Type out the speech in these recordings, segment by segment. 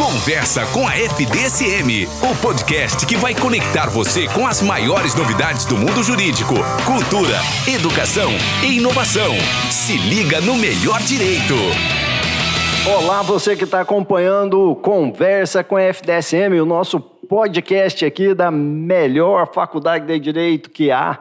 Conversa com a FDSM, o podcast que vai conectar você com as maiores novidades do mundo jurídico, cultura, educação e inovação. Se liga no melhor direito. Olá, você que está acompanhando Conversa com a FDSM, o nosso podcast aqui da melhor faculdade de direito que há.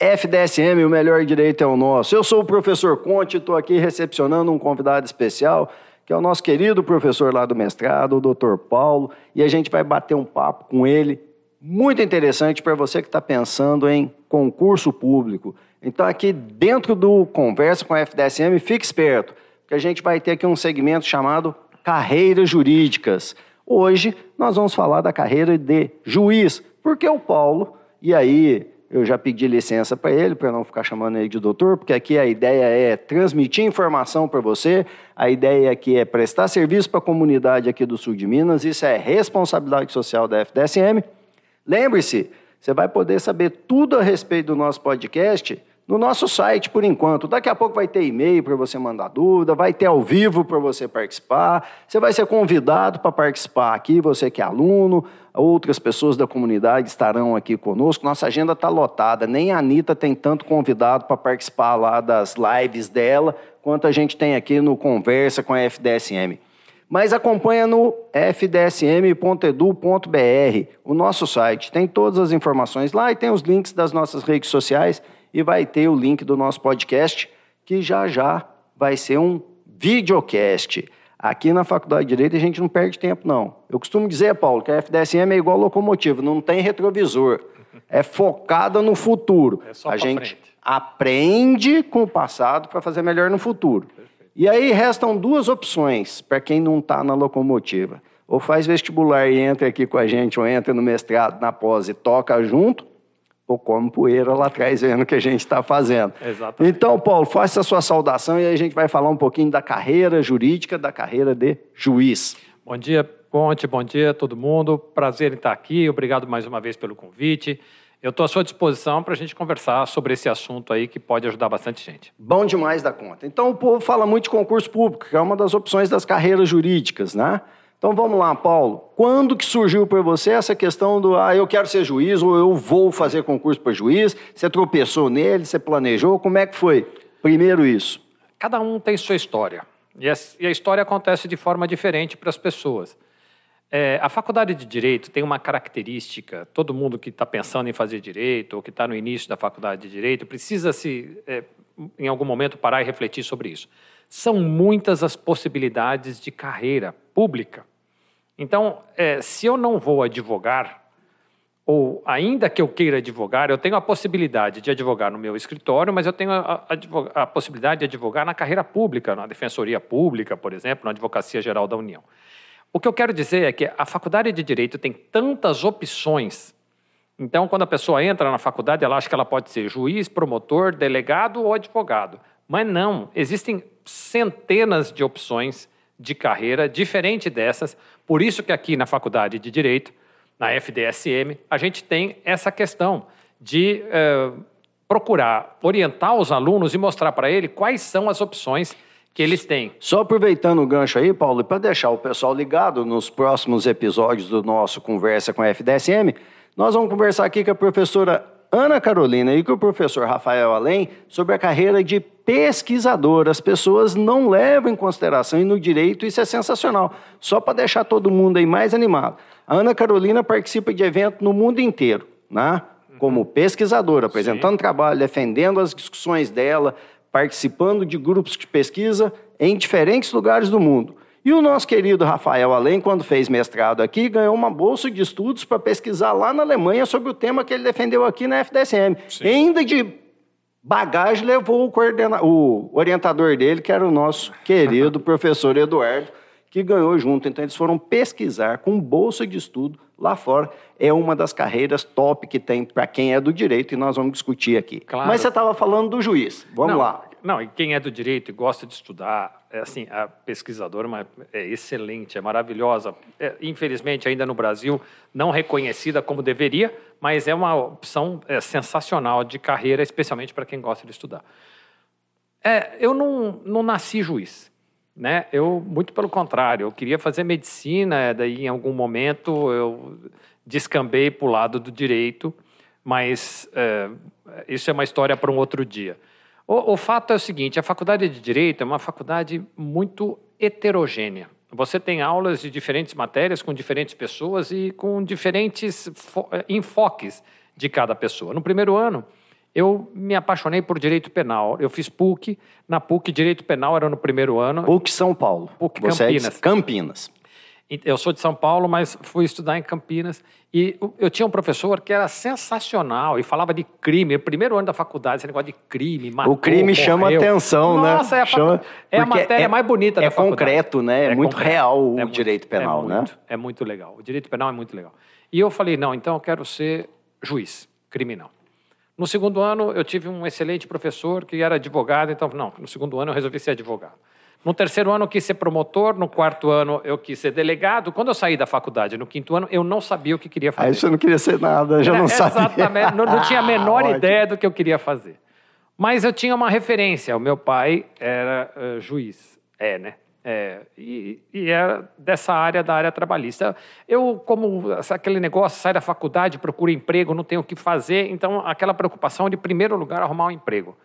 FDSM, o melhor direito é o nosso. Eu sou o professor Conte, estou aqui recepcionando um convidado especial que é o nosso querido professor lá do mestrado, o doutor Paulo, e a gente vai bater um papo com ele muito interessante para você que está pensando em concurso público. Então, aqui dentro do Conversa com a FDSM, fique esperto, porque a gente vai ter aqui um segmento chamado Carreiras Jurídicas. Hoje, nós vamos falar da carreira de juiz, porque o Paulo, e aí eu já pedi licença para ele, para não ficar chamando ele de doutor, porque aqui a ideia é transmitir informação para você, a ideia aqui é prestar serviço para a comunidade aqui do sul de Minas, isso é responsabilidade social da FDSM. Lembre-se, você vai poder saber tudo a respeito do nosso podcast no nosso site por enquanto. Daqui a pouco vai ter e-mail para você mandar dúvida, vai ter ao vivo para você participar, você vai ser convidado para participar aqui, você que é aluno, outras pessoas da comunidade estarão aqui conosco. Nossa agenda está lotada, nem a Anitta tem tanto convidado para participar lá das lives dela, quanto a gente tem aqui no Conversa com a FDSM. Mas acompanha no fdsm.edu.br, o nosso site. Tem todas as informações lá e tem os links das nossas redes sociais e vai ter o link do nosso podcast, que já já vai ser um videocast. Aqui na Faculdade de Direito a gente não perde tempo, não. Eu costumo dizer, Paulo, que a FDSM é igual locomotiva, não tem retrovisor. É focada no futuro. É só a gente frente. aprende com o passado para fazer melhor no futuro. E aí restam duas opções para quem não está na locomotiva. Ou faz vestibular e entra aqui com a gente, ou entra no mestrado, na pós e toca junto, ou come poeira lá atrás vendo o que a gente está fazendo. Exatamente. Então, Paulo, faça a sua saudação e aí a gente vai falar um pouquinho da carreira jurídica, da carreira de juiz. Bom dia, Ponte, bom dia a todo mundo. Prazer em estar aqui. Obrigado mais uma vez pelo convite. Eu estou à sua disposição para a gente conversar sobre esse assunto aí que pode ajudar bastante gente. Bom demais da conta. Então, o povo fala muito de concurso público, que é uma das opções das carreiras jurídicas, né? Então vamos lá, Paulo. Quando que surgiu para você essa questão do ah, eu quero ser juiz ou eu vou fazer concurso para juiz? Você tropeçou nele, você planejou? Como é que foi? Primeiro isso. Cada um tem sua história. E a, história acontece de forma diferente para as pessoas. É, a faculdade de Direito tem uma característica, todo mundo que está pensando em fazer Direito ou que está no início da faculdade de Direito precisa se, é, em algum momento, parar e refletir sobre isso. São muitas as possibilidades de carreira pública. Então, é, se eu não vou advogar, ou ainda que eu queira advogar, eu tenho a possibilidade de advogar no meu escritório, mas eu tenho a, a, a possibilidade de advogar na carreira pública, na Defensoria Pública, por exemplo, na Advocacia Geral da União. O que eu quero dizer é que a faculdade de Direito tem tantas opções. Então, quando a pessoa entra na faculdade, ela acha que ela pode ser juiz, promotor, delegado ou advogado. Mas não, existem centenas de opções de carreira diferente dessas. Por isso que aqui na Faculdade de Direito, na FDSM, a gente tem essa questão de eh, procurar orientar os alunos e mostrar para ele quais são as opções que eles têm. Só aproveitando o gancho aí, Paulo, para deixar o pessoal ligado nos próximos episódios do nosso Conversa com a FDSM, nós vamos conversar aqui com a professora Ana Carolina e com o professor Rafael Além sobre a carreira de pesquisador. As pessoas não levam em consideração e no direito isso é sensacional. Só para deixar todo mundo aí mais animado. A Ana Carolina participa de eventos no mundo inteiro, né? Como pesquisadora, apresentando Sim. trabalho, defendendo as discussões dela, participando de grupos de pesquisa em diferentes lugares do mundo. E o nosso querido Rafael Além, quando fez mestrado aqui, ganhou uma bolsa de estudos para pesquisar lá na Alemanha sobre o tema que ele defendeu aqui na FDSM. E ainda de bagagem levou o, coordena... o orientador dele, que era o nosso querido professor Eduardo, que ganhou junto. Então, eles foram pesquisar com bolsa de estudo lá fora. É uma das carreiras top que tem para quem é do direito e nós vamos discutir aqui. Claro. Mas você estava falando do juiz. Vamos não, lá. Não, e quem é do direito e gosta de estudar, é assim, a pesquisadora mas é excelente, é maravilhosa. É, infelizmente, ainda no Brasil, não reconhecida como deveria, mas é uma opção é, sensacional de carreira, especialmente para quem gosta de estudar. É, eu não, não nasci juiz. Né? Eu, muito pelo contrário, eu queria fazer medicina, daí em algum momento eu descambei para o lado do direito, mas é, isso é uma história para um outro dia. O, o fato é o seguinte: a faculdade de direito é uma faculdade muito heterogênea. Você tem aulas de diferentes matérias com diferentes pessoas e com diferentes enfoques de cada pessoa. No primeiro ano, eu me apaixonei por direito penal. Eu fiz PUC, na PUC direito penal era no primeiro ano. PUC São Paulo. PUC Você Campinas. É Campinas. Eu sou de São Paulo, mas fui estudar em Campinas. E eu tinha um professor que era sensacional e falava de crime. Primeiro ano da faculdade, esse negócio de crime, matou, O crime morreu. chama atenção, Nossa, né? Nossa, é, a, chama... é a matéria é, mais bonita é da faculdade. concreto, né? É, é muito concreto. real o é direito muito, penal, é né? Muito, é muito legal. O direito penal é muito legal. E eu falei, não, então eu quero ser juiz criminal. No segundo ano, eu tive um excelente professor que era advogado, então, não, no segundo ano eu resolvi ser advogado. No terceiro ano eu quis ser promotor, no quarto ano eu quis ser delegado. Quando eu saí da faculdade, no quinto ano, eu não sabia o que queria fazer. Aí você não queria ser nada, já não é, sabia. Exatamente, não, não, tinha a menor ah, ideia do que eu queria fazer. Mas eu tinha uma referência, o meu pai era uh, juiz, é, né? É, e, e é dessa área, da área trabalhista. Eu, como aquele negócio, sai da faculdade, procura emprego, não tenho o que fazer, então aquela preocupação de, em primeiro lugar, arrumar um emprego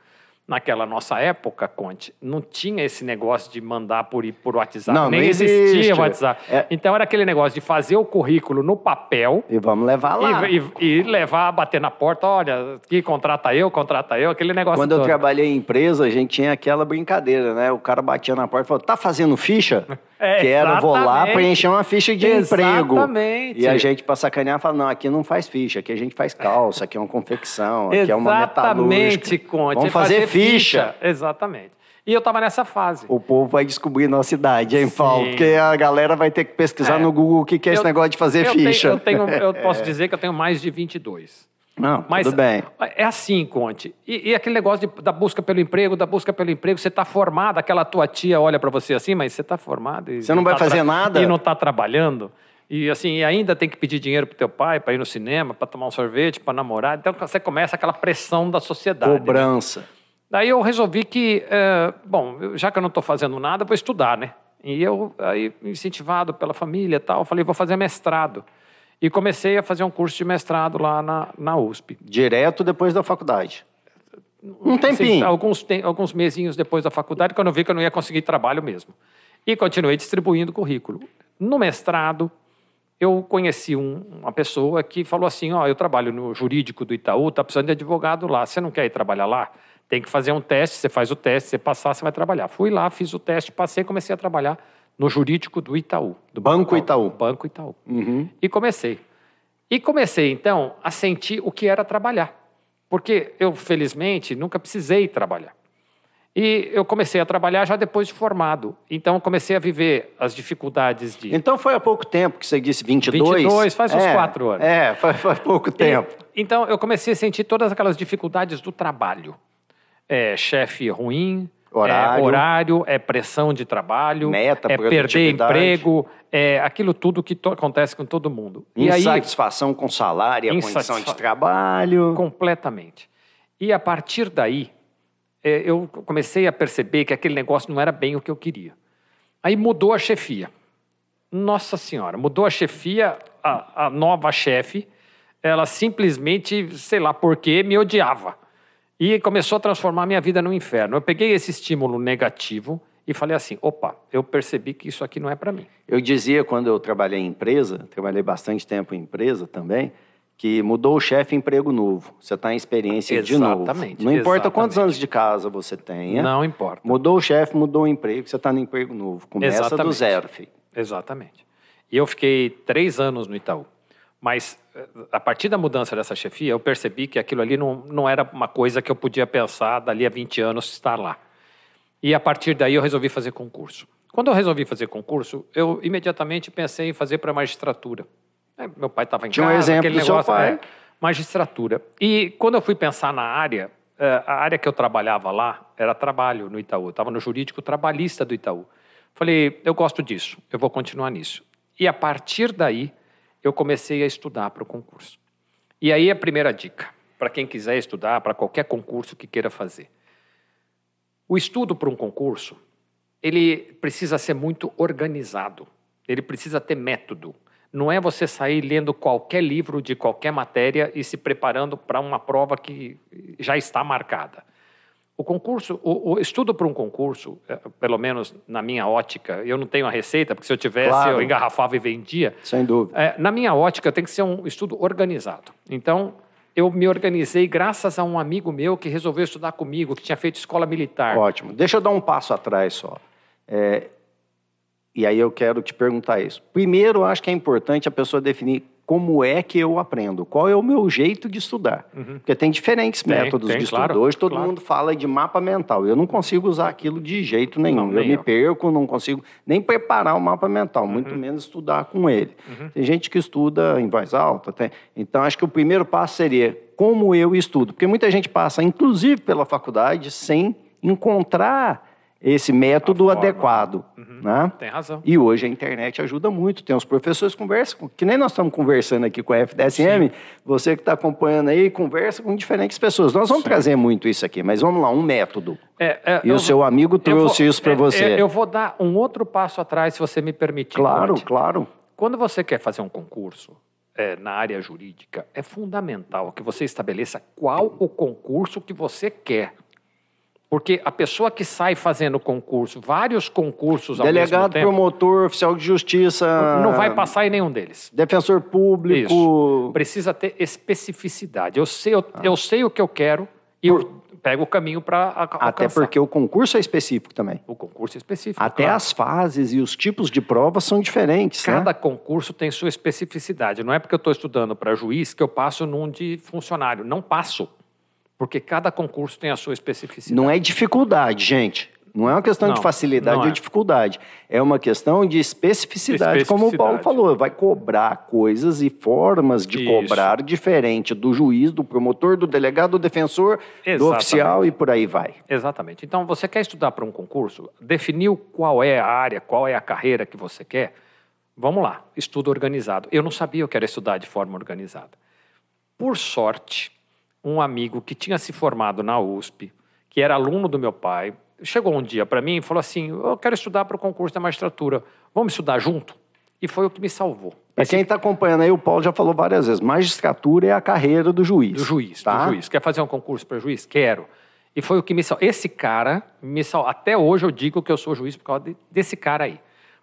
naquela nossa época, Conte, não tinha esse negócio de mandar por, por WhatsApp. Não, nem não existia WhatsApp. É... Então era aquele negócio de fazer o currículo no papel. E vamos levar lá. E, e, e levar, bater na porta, olha, que contrata eu, contrata eu, aquele negócio Quando todo. eu trabalhei em empresa, a gente tinha aquela brincadeira, né? O cara batia na porta e falou, tá fazendo ficha? É, que era, vou lá preencher uma ficha de emprego. Exatamente. E a gente, para sacanear, fala, não, aqui não faz ficha, aqui a gente faz calça, aqui é uma confecção, aqui é uma metalúrgica. Exatamente, Conte. Vamos fazer, fazer ficha. Ficha. Exatamente. E eu estava nessa fase. O povo vai descobrir nossa idade, hein, Sim. Paulo? Porque a galera vai ter que pesquisar é. no Google o que, é esse negócio de fazer eu ficha. Tenho, eu, tenho, eu posso dizer que eu tenho mais de 22. Não, Mas tudo bem. É assim, Conte. E, e aquele negócio de, da busca pelo emprego, da busca pelo emprego, você está formado, aquela tua tia olha para você assim, mas você está formado. E você não vai tá fazer nada? E não está trabalhando. E assim, e ainda tem que pedir dinheiro pro teu pai para ir no cinema, para tomar um sorvete, para namorar. Então você começa aquela pressão da sociedade. Né? Cobrança. Né? Daí eu resolvi que, é, bom, já que eu não estou fazendo nada, vou estudar, né? E eu, aí, incentivado pela família e tal, falei, vou fazer mestrado. E comecei a fazer um curso de mestrado lá na, na USP. Direto depois da faculdade? Um tempinho. Assim, alguns, tem, alguns mesinhos depois da faculdade, quando eu vi que eu não ia conseguir trabalho mesmo. E continuei distribuindo currículo. No mestrado, eu conheci um, uma pessoa que falou assim, ó, oh, eu trabalho no jurídico do Itaú, tá precisando de advogado lá, você não quer ir trabalhar lá? Tem que fazer um teste, você faz o teste, você passar, você vai trabalhar. Fui lá, fiz o teste, passei, comecei a trabalhar no jurídico do Itaú. Do Banco, Itaú. Banco Itaú. Uhum. E comecei. E comecei, então, a sentir o que era trabalhar. Porque eu, felizmente, nunca precisei trabalhar. E eu comecei a trabalhar já depois de formado. Então, comecei a viver as dificuldades de. Então, foi há pouco tempo que você disse 22? 22, faz uns é, quatro anos. É, faz, faz pouco tempo. E, então, eu comecei a sentir todas aquelas dificuldades do trabalho. É, chefe ruim, Horário. É, horário, é pressão de trabalho, Meta, é perder emprego, é aquilo tudo que acontece com todo mundo. Insatisfação aí, com salário, a condição de trabalho. Completamente. E a partir daí, é, eu comecei a perceber que aquele negócio não era bem o que eu queria. Aí mudou a chefia. Nossa Senhora, mudou a chefia, a, a nova chefe, ela simplesmente, sei lá por quê, me odiava. E começou a transformar minha vida no inferno. Eu peguei esse estímulo negativo e falei assim: opa, eu percebi que isso aqui não é para mim. Eu dizia quando eu trabalhei em empresa, trabalhei bastante tempo em empresa também, que mudou o chefe emprego novo. Você está em experiência exatamente, de novo. Não importa exatamente. quantos anos de casa você tenha. Não importa. Mudou o chefe, mudou o emprego, você está no emprego novo. Começa exatamente. do zero, filho. Exatamente. E eu fiquei três anos no Itaú. Mas eh, a partir da mudança dessa chefia, eu percebi que aquilo ali não, não era uma coisa que eu podia pensar dali a 20 anos estar lá. E a partir daí eu resolvi fazer concurso. Quando eu resolvi fazer concurso, eu imediatamente pensei em fazer para magistratura. É, meu pai estava em Tinha casa, um exemplo aquele do negócio, seu pai. É, magistratura. E quando eu fui pensar na área, eh, a área que eu trabalhava lá era trabalho no Itaú. Eu estava no jurídico trabalhista do Itaú. Falei, eu gosto disso, eu vou continuar nisso. E a partir daí, eu comecei a estudar para o concurso. E aí a primeira dica, para quem quiser estudar, para qualquer concurso que queira fazer. O estudo para um concurso ele precisa ser muito organizado. Ele precisa ter método. Não é você sair lendo qualquer livro de qualquer matéria e se preparando para uma prova que já está marcada. O concurso, o, o estudo para um concurso, eh, pelo menos na minha ótica, eu não tenho a receita, porque se eu tivesse, Claro. eu engarrafava e vendia. Sem dúvida. É, na minha ótica, tem que ser um estudo organizado. Então, eu me organizei graças a um amigo meu que resolveu estudar comigo, que tinha feito escola militar. Ótimo. Deixa eu dar um passo atrás só. É, e aí eu quero te perguntar isso. Primeiro, eu acho que é importante a pessoa definir como é que eu aprendo, qual é o meu jeito de estudar. Porque tem diferentes Tem, métodos tem, de estudo. claro, Hoje todo claro. mundo fala de mapa mental. Eu não consigo usar aquilo de jeito nenhum. Não, eu me eu. perco, não consigo nem preparar o mapa mental, Uhum. muito menos estudar com ele. Tem gente que estuda em voz alta. tem- Então, acho que o primeiro passo seria como eu estudo. Porque muita gente passa, inclusive pela faculdade, sem encontrar esse método adequado. Né? Tem razão. E hoje a internet ajuda muito. Tem os professores que conversam, com- que nem nós estamos conversando aqui com a FDSM. Você que está acompanhando aí, conversa com diferentes pessoas. Nós vamos trazer muito isso aqui, mas vamos lá, um método. É, é, E o seu amigo eu trouxe vou- isso para é, você. é, eu vou dar um outro passo atrás, se você me permitir. Claro, Conte. claro. Quando você quer fazer um concurso é, na área jurídica, é fundamental que você estabeleça qual o concurso que você quer. Porque a pessoa que sai fazendo concurso, vários concursos ao Delegado, mesmo tempo, promotor, oficial de justiça. não vai passar em nenhum deles. Defensor público. Isso. Precisa ter especificidade. Eu sei, eu, eu sei o que eu quero e eu pego o caminho para alcançar. Até porque o concurso é específico também. o concurso é específico. Até claro. as fases e os tipos de provas são diferentes, né? Cada concurso tem sua especificidade. Não é porque eu estou estudando para juiz que eu passo num de funcionário. Não passo. Porque cada concurso tem a sua especificidade. Não é dificuldade, gente. Não é uma questão de Não, facilidade não ou é. dificuldade. É uma questão de especificidade, como o Paulo Especificidade. falou. Vai cobrar coisas e formas de Isso. cobrar diferente do juiz, do promotor, do delegado, do defensor, do Exatamente. oficial e por aí vai. Exatamente. Então, você quer estudar para um concurso? Definiu qual é a área, qual é a carreira que você quer? Vamos lá, estudo organizado. Eu não sabia que era estudar de forma organizada. Por sorte, um amigo que tinha se formado na USP, que era aluno do meu pai, chegou um dia para mim e falou assim: Eu quero estudar para o concurso da magistratura, vamos estudar junto? E foi o que me salvou. Para quem está acompanhando aí, o Paulo já falou várias vezes: magistratura é a carreira do juiz. Do juiz, tá? do juiz. Quer fazer um concurso para juiz? Quero. E foi o que me salvou. Esse cara me salvou. Até hoje eu digo que eu sou juiz por causa de- desse cara aí.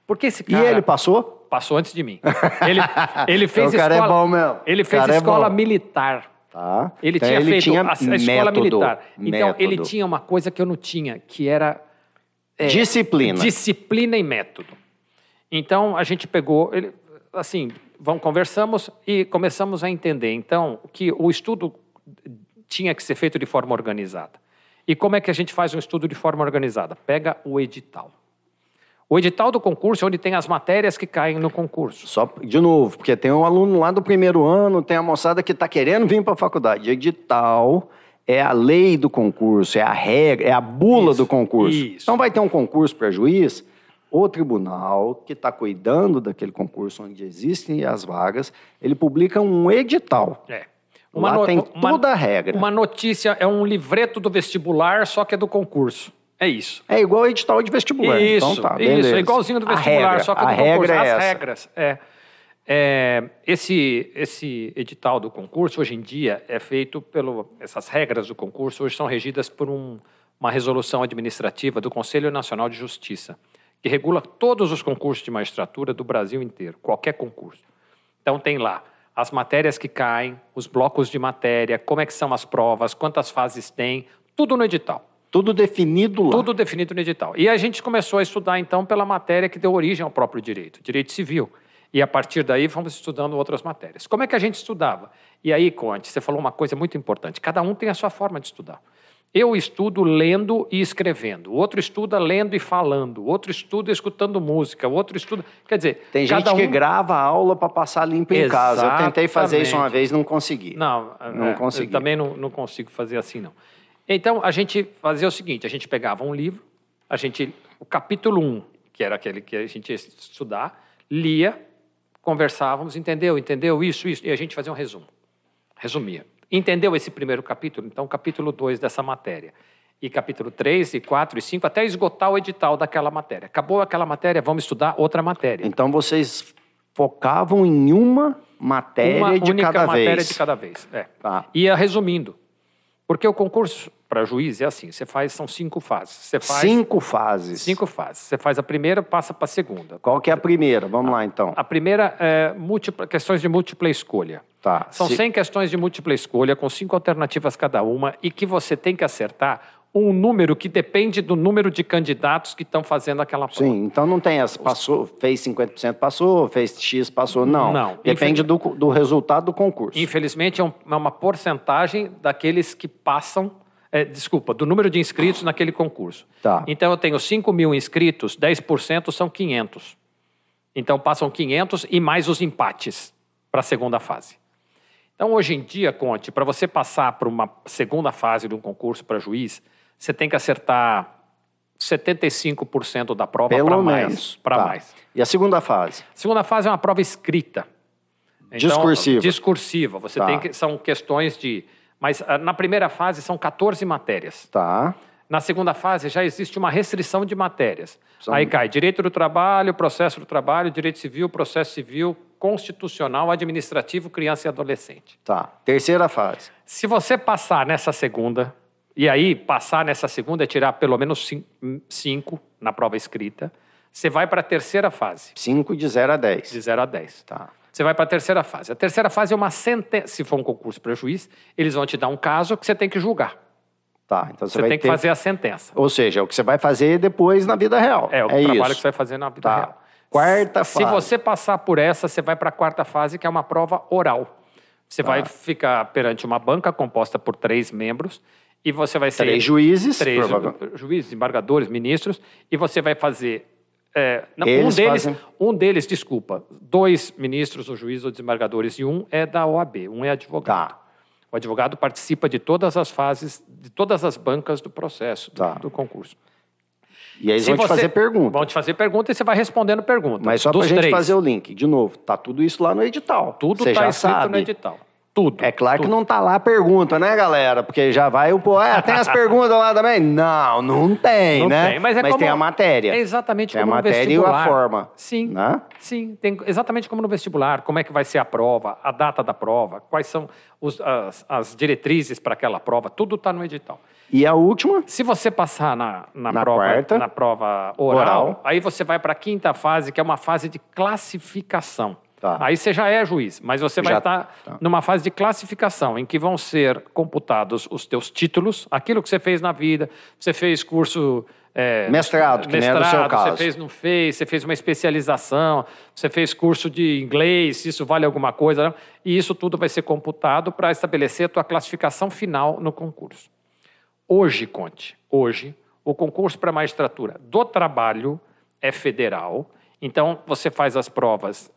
Porque esse E cara ele passou? passou antes de mim. Ele, ele fez Então, o cara é escola, bom mesmo. Ele fez é escola bom. militar. Tá. Ele Então, tinha feito tinha a, a escola método, militar. Então ele tinha uma coisa que eu não tinha, que era Disciplina. disciplina e método. Então a gente pegou, ele, assim, vamos conversamos e começamos a entender então que o estudo tinha que ser feito de forma organizada. E como é que a gente faz um estudo de forma organizada? Pega o edital. O edital do concurso é onde tem as matérias que caem no concurso. Só, de novo, porque tem um aluno lá do primeiro ano, tem a moçada que está querendo vir para a faculdade. Edital é a lei do concurso, é a regra, é a bula Isso, do concurso. isso. Então vai ter um concurso para juiz, o tribunal que está cuidando daquele concurso onde existem as vagas, ele publica um edital. É. Lá tem toda a regra. Uma notícia é um livreto do vestibular, só que é do concurso. É isso. É igual edital de vestibular. Isso, então tá, isso, é igualzinho do vestibular, regra, só que a do concurso. regra é As essa. regras. É. É, esse, esse edital do concurso, hoje em dia, é feito pelo. Essas regras do concurso hoje são regidas por um- uma resolução administrativa do Conselho Nacional de Justiça, que regula todos os concursos de magistratura do Brasil inteiro, qualquer concurso. Então tem lá as matérias que caem, os blocos de matéria, como é que são as provas, quantas fases tem, tudo no edital. Tudo definido lá. Tudo definido no edital. E a gente começou a estudar, então, pela matéria que deu origem ao próprio direito, direito civil. E a partir daí fomos estudando outras matérias. Como é que a gente estudava? E aí, Conte, você falou uma coisa muito importante. Cada um tem a sua forma de estudar. Eu estudo lendo e escrevendo. O outro estuda lendo e falando. O outro estuda escutando música. O outro estuda. Quer dizer, Tem gente cada que um... grava a aula para passar limpo em casa. Eu tentei fazer isso uma Exatamente. vez, não consegui. Não, Não é, consegui. também não, não consigo fazer assim, não. Então, a gente fazia o seguinte, a gente pegava um livro, a gente, o capítulo 1, que era aquele que a gente ia estudar, lia, conversávamos, entendeu, entendeu, isso, isso, e a gente fazia um resumo. Resumia. Entendeu esse primeiro capítulo? Então, capítulo 2 dessa matéria. e capítulo 3, e 4 e 5, até esgotar o edital daquela matéria. Acabou aquela matéria, vamos estudar outra matéria. Então vocês focavam em uma matéria Uma de única cada matéria vez. de cada vez. É. Tá. Ia resumindo. Porque o concurso para juiz é assim, você faz, são cinco fases. Você faz Cinco fases. cinco fases. Você faz a primeira, passa para a segunda. Qual que é a primeira? Vamos lá, então. A primeira é múltipla, questões de múltipla escolha. Tá. São Se- 100 questões de múltipla escolha, com cinco alternativas cada uma, e que você tem que acertar um número que depende do número de candidatos que estão fazendo aquela prova. Sim, então não tem essa, passou, fez 50% passou, fez X passou, não. Não. Depende do, do resultado do concurso. Infelizmente, é, um- é uma porcentagem daqueles que passam, é, desculpa, do número de inscritos naquele concurso. Tá. Então, eu tenho 5 mil inscritos, 10% são 500. Então, passam 500 e mais os empates para a segunda fase. Então, hoje em dia, Conte, para você passar para uma segunda fase de um concurso para juiz, você tem que acertar 75% da prova para mais. Para Tá. mais. E a segunda fase? Segunda fase é uma prova escrita. Então, Discursiva. Discursiva. Você Tá. tem que são questões de, mas ah, na primeira fase são 14 matérias. Tá. Na segunda fase já existe uma restrição de matérias. São- Aí cai direito do trabalho, processo do trabalho, direito civil, processo civil, constitucional, administrativo, criança e adolescente. Tá. Terceira fase. Se você passar nessa segunda, e aí passar nessa segunda é tirar pelo menos cin- cinco na prova escrita, você vai para a terceira fase, 5 de 0 a 10. de 0 a 10. Tá. Você vai para a terceira fase. A terceira fase é uma sentença. Se for um concurso para juiz, eles vão te dar um caso que você tem que julgar. Tá. Então você, Você vai tem que ter... fazer a sentença. Ou seja, é o que você vai fazer depois na vida real. É o é trabalho isso. que você vai fazer na vida Tá. real. Quarta Se fase. você passar por essa, você vai para a quarta fase, que é uma prova oral. Você Tá. vai ficar perante uma banca composta por três membros e você vai ser Três juízes, três ju- juízes, embargadores, ministros, e você vai fazer. É, não, um, Eles deles, fazem- um deles, desculpa, dois ministros, ou juízes ou desembargadores, e um é da OAB, um é advogado. Tá. O advogado participa de todas as fases, de todas as bancas do processo, do- Tá. do, concurso. E aí eles Se vão te você- fazer pergunta. Vão te fazer pergunta e você vai respondendo pergunta. Mas só dos pra gente três. fazer o link. De novo, tá tudo isso lá no edital. Tudo está escrito sabe. no edital. Tudo. É claro que tudo. não tá lá a pergunta, né, galera? Porque já vai o pô, ah, tem as perguntas lá também? Não, não tem, Não né? tem, mas é como- tem a matéria. É exatamente Tem a como no matéria e a forma, Sim. né? Sim, tem exatamente como no vestibular. Como é que vai ser a prova, a data da prova, quais são os- as, as diretrizes para aquela prova, tudo está no edital. E a última? Se você passar na, na, Na prova, quarta. na prova oral, Oral. aí você vai para a quinta fase, que é uma fase de classificação. Tá. Aí você já é juiz, mas você vai Já- estar tá. numa fase de classificação, em que vão ser computados os teus títulos, aquilo que você fez na vida, você fez curso... é, Mestrado, que nem era o seu caso. Você fez, não fez, você fez uma especialização, você fez curso de inglês, isso vale alguma coisa, não? e isso tudo vai ser computado para estabelecer a tua classificação final no concurso. Hoje, Conte, hoje, o concurso para magistratura do trabalho é federal. Então, você faz as provas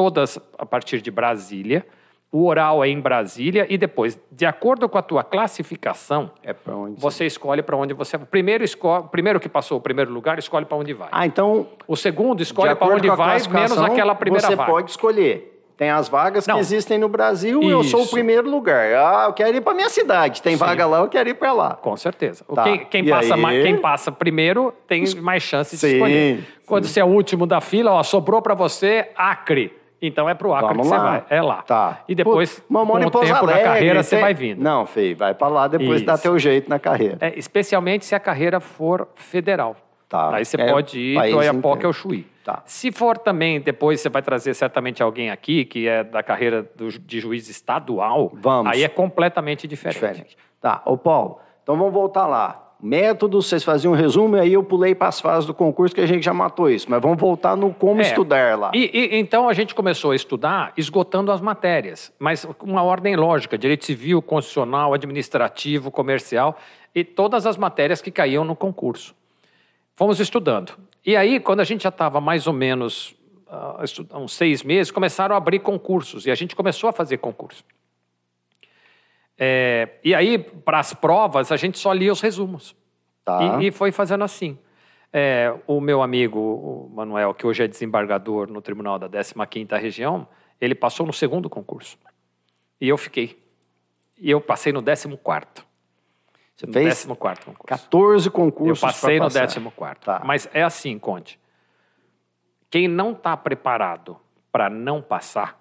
todas a partir de Brasília. O oral é em Brasília e depois, de acordo com a tua classificação, É você escolhe para onde você vai. Primeiro, escolhe, primeiro que passou o primeiro lugar, escolhe para onde vai. Ah, então, O segundo escolhe para onde vai, menos aquela primeira você vaga. pode escolher. Tem as vagas Não. que existem no Brasil eu sou o primeiro lugar. Ah, eu quero ir para minha cidade. Tem Sim. vaga lá, eu quero ir para lá. Com certeza. Tá. Quem, quem passa mais- quem passa primeiro tem mais chance de Sim, escolher. Quando você é o último da fila, ó, sobrou para você Acre. Então é pro Acre Vamos que você lá. vai. É lá. Tá. E depois, Pô, com o tempo da Alegre, carreira, você tem- vai vindo. Não, Fê, vai para lá, depois dá Isso. teu jeito na carreira. É, especialmente se a carreira for federal. Tá. Aí você É, pode ir país do Oiapoque inteiro. ao Chuí. Tá. Se for também, depois você vai trazer certamente alguém aqui que é da carreira do de juiz estadual. Vamos. Aí é completamente diferente. Diferente. Tá, ô Paulo, então vamos voltar lá. Métodos, vocês faziam um resumo e aí eu pulei para as fases do concurso que a gente já matou isso. Mas vamos voltar no como É. estudar lá. E, e- então a gente começou a estudar esgotando as matérias, mas com uma ordem lógica: direito civil, constitucional, administrativo, comercial e todas as matérias que caíam no concurso. Fomos estudando. E aí, quando a gente já estava mais ou menos estu- uns seis meses, começaram a abrir concursos e a gente começou a fazer concurso. É, e aí, para as provas, a gente só lia os resumos. Tá. E, e foi fazendo assim. É, o meu amigo, o Manuel, que hoje é desembargador no Tribunal da 15ª Região, ele passou no segundo concurso. E eu fiquei. E eu passei no 14º. Você No fez 14 concurso. 14 Eu concursos passei pra no passar. 14. Tá. Mas é assim, Conte. Quem não está preparado para não passar,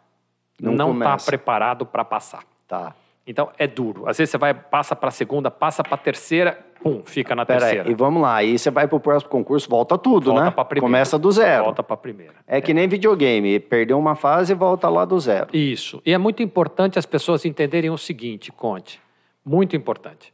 Não está preparado para passar. Tá. Então é duro. Às vezes você vai, passa para a segunda, passa para a terceira, pum, fica na Pera aí, terceira. e vamos lá. Aí você vai pro próximo concurso, volta tudo, Volta né? pra primeira. Começa do zero. Volta para a primeira. É que nem videogame. Perdeu uma fase e volta lá do zero. Isso. E é muito importante as pessoas entenderem o seguinte, Conte. Muito importante.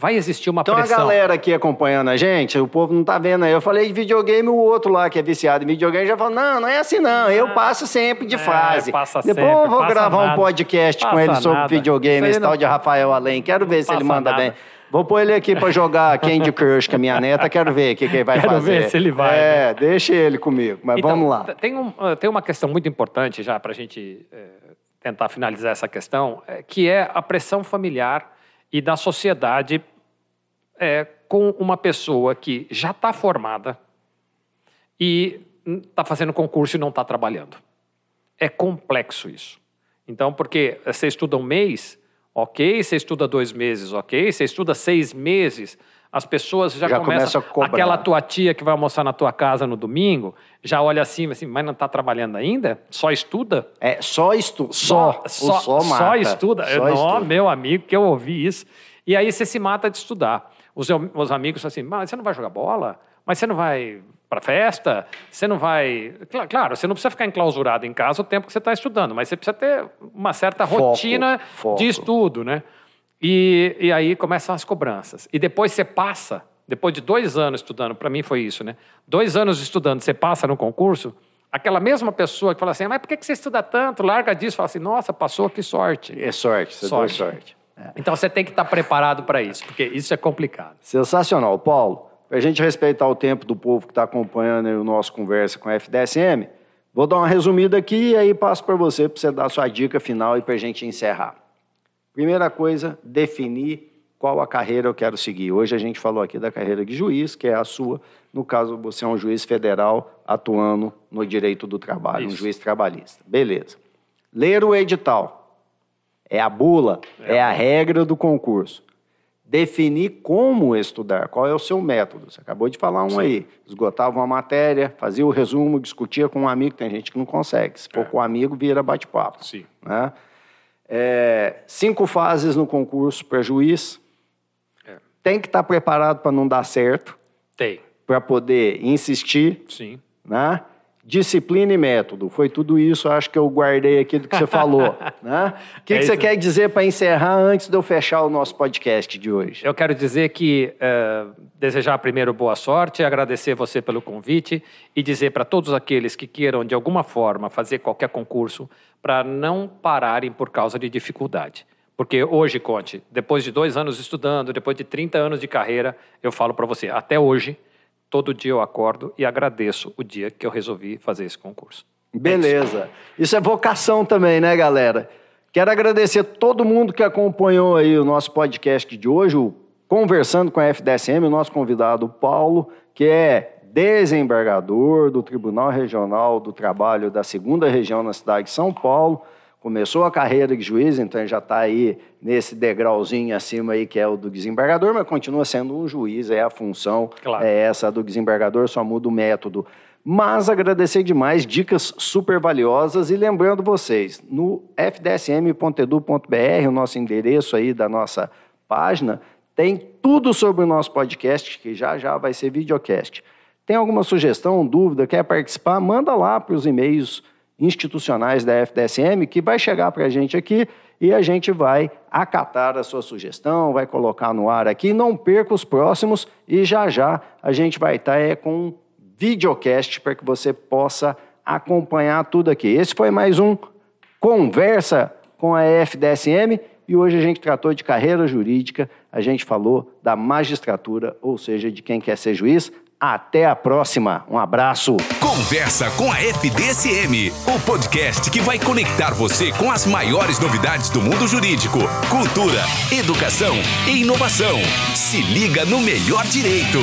Vai existir uma Então pressão. a galera aqui acompanhando a gente, o povo não tá vendo aí. Eu falei de videogame, o outro lá que é viciado em videogame já falou: não, não é assim não. Eu passo sempre de É, fase. passa Depois sempre, eu vou gravar um nada. podcast com Passa ele sobre nada. videogame, esse não- tal de Rafael Além. Quero ver se ele manda nada. bem. Vou pôr ele aqui pra jogar Candy Crush com a minha neta, quero ver o que, que ele vai Quero fazer. ver se ele vai, né? É, deixa ele comigo, mas Então, vamos lá. Tem, um, eh, tem uma questão muito importante já para a gente eh, tentar finalizar essa questão, eh, que é a pressão familiar e da sociedade eh, com uma pessoa que já está formada e está fazendo concurso e não está trabalhando. É complexo isso. Então, porque você estuda um mês, ok, você estuda dois meses, ok, você estuda seis meses, as pessoas já, Já começam. começa aquela tua tia que vai almoçar na tua casa no domingo, já olha assim, assim mas não está trabalhando ainda? Só estuda? É só estudo. Só. Só, só, mata. estuda. Só Não, estuda. meu amigo, que eu ouvi isso. E aí você se mata de estudar. Os os amigos falam assim, mas você não vai jogar bola? Mas você não vai para festa? Você não vai... Cla- Claro, você não precisa ficar enclausurado em casa o tempo que você está estudando, mas você precisa ter uma certa Foco, rotina foco. de estudo, né? E, e aí começam as cobranças. E depois você passa, depois de dois anos estudando, para mim foi isso, né? Dois anos estudando, você passa no concurso, aquela mesma pessoa que fala assim, mas por que você estuda tanto? Larga disso. Fala assim, nossa, passou, que sorte. É sorte, você Sorte. deu sorte. Então você tem que estar preparado para isso, porque isso é complicado. Sensacional. Paulo, para a gente respeitar o tempo do povo que está acompanhando o nosso Conversa com a FDSM, vou dar uma resumida aqui e aí passo para você, para você dar a sua dica final e para a gente encerrar. Primeira coisa, definir qual a carreira eu quero seguir. Hoje a gente falou aqui da carreira de juiz, que é a sua. No caso, você é um juiz federal atuando no direito do trabalho, um Isso. juiz trabalhista. Beleza. Ler o edital. É a bula, é, a regra do concurso. Definir como estudar, qual é o seu método. Você acabou de falar um aí. Esgotava uma matéria, fazia o resumo, discutia com um amigo. Tem gente que não consegue. Se for com um amigo, vira bate-papo. Sim. Né? É, cinco fases no concurso para juiz. É. Tem que estar preparado para não dar certo, Tem, para poder insistir sim. né? Disciplina e método. Foi tudo isso, acho que eu guardei aqui do que você falou. né? O que, É que você quer dizer para encerrar antes de eu fechar o nosso podcast de hoje? Eu quero dizer que eh, desejar primeiro boa sorte, agradecer você pelo convite e dizer para todos aqueles que queiram de alguma forma fazer qualquer concurso para não pararem por causa de dificuldade. Porque hoje, Conte, depois de dois anos estudando, depois de 30 anos de carreira, eu falo para você, até hoje, todo dia eu acordo e agradeço o dia que eu resolvi fazer esse concurso. Beleza. Isso é vocação também, né, galera? Quero agradecer todo mundo que acompanhou aí o nosso podcast de hoje, o Conversando com a FDSM, o nosso convidado Paulo, que é desembargador do Tribunal Regional do Trabalho da Segunda Região na cidade de São Paulo. Começou a carreira de juiz, então já está aí nesse degrauzinho acima aí que é o do desembargador, mas continua sendo um juiz, é a função, Claro. é essa do desembargador, só muda o método. Mas agradecer demais, dicas super valiosas e lembrando vocês, no fdsm.edu.br, o nosso endereço aí da nossa página, tem tudo sobre o nosso podcast, que já já vai ser videocast. Tem alguma sugestão, dúvida, quer participar? Manda lá para os e-mails institucionais da FDSM, que vai chegar para a gente aqui e a gente vai acatar a sua sugestão, vai colocar no ar aqui. Não perca os próximos e já já a gente vai estar é, com um videocast para que você possa acompanhar tudo aqui. Esse foi mais um Conversa com a FDSM e hoje a gente tratou de carreira jurídica, a gente falou da magistratura, ou seja, de quem quer ser juiz. Até a próxima. Um abraço. Conversa com a FDSM, o podcast que vai conectar você com as maiores novidades do mundo jurídico, cultura, educação e inovação. Se liga no melhor direito.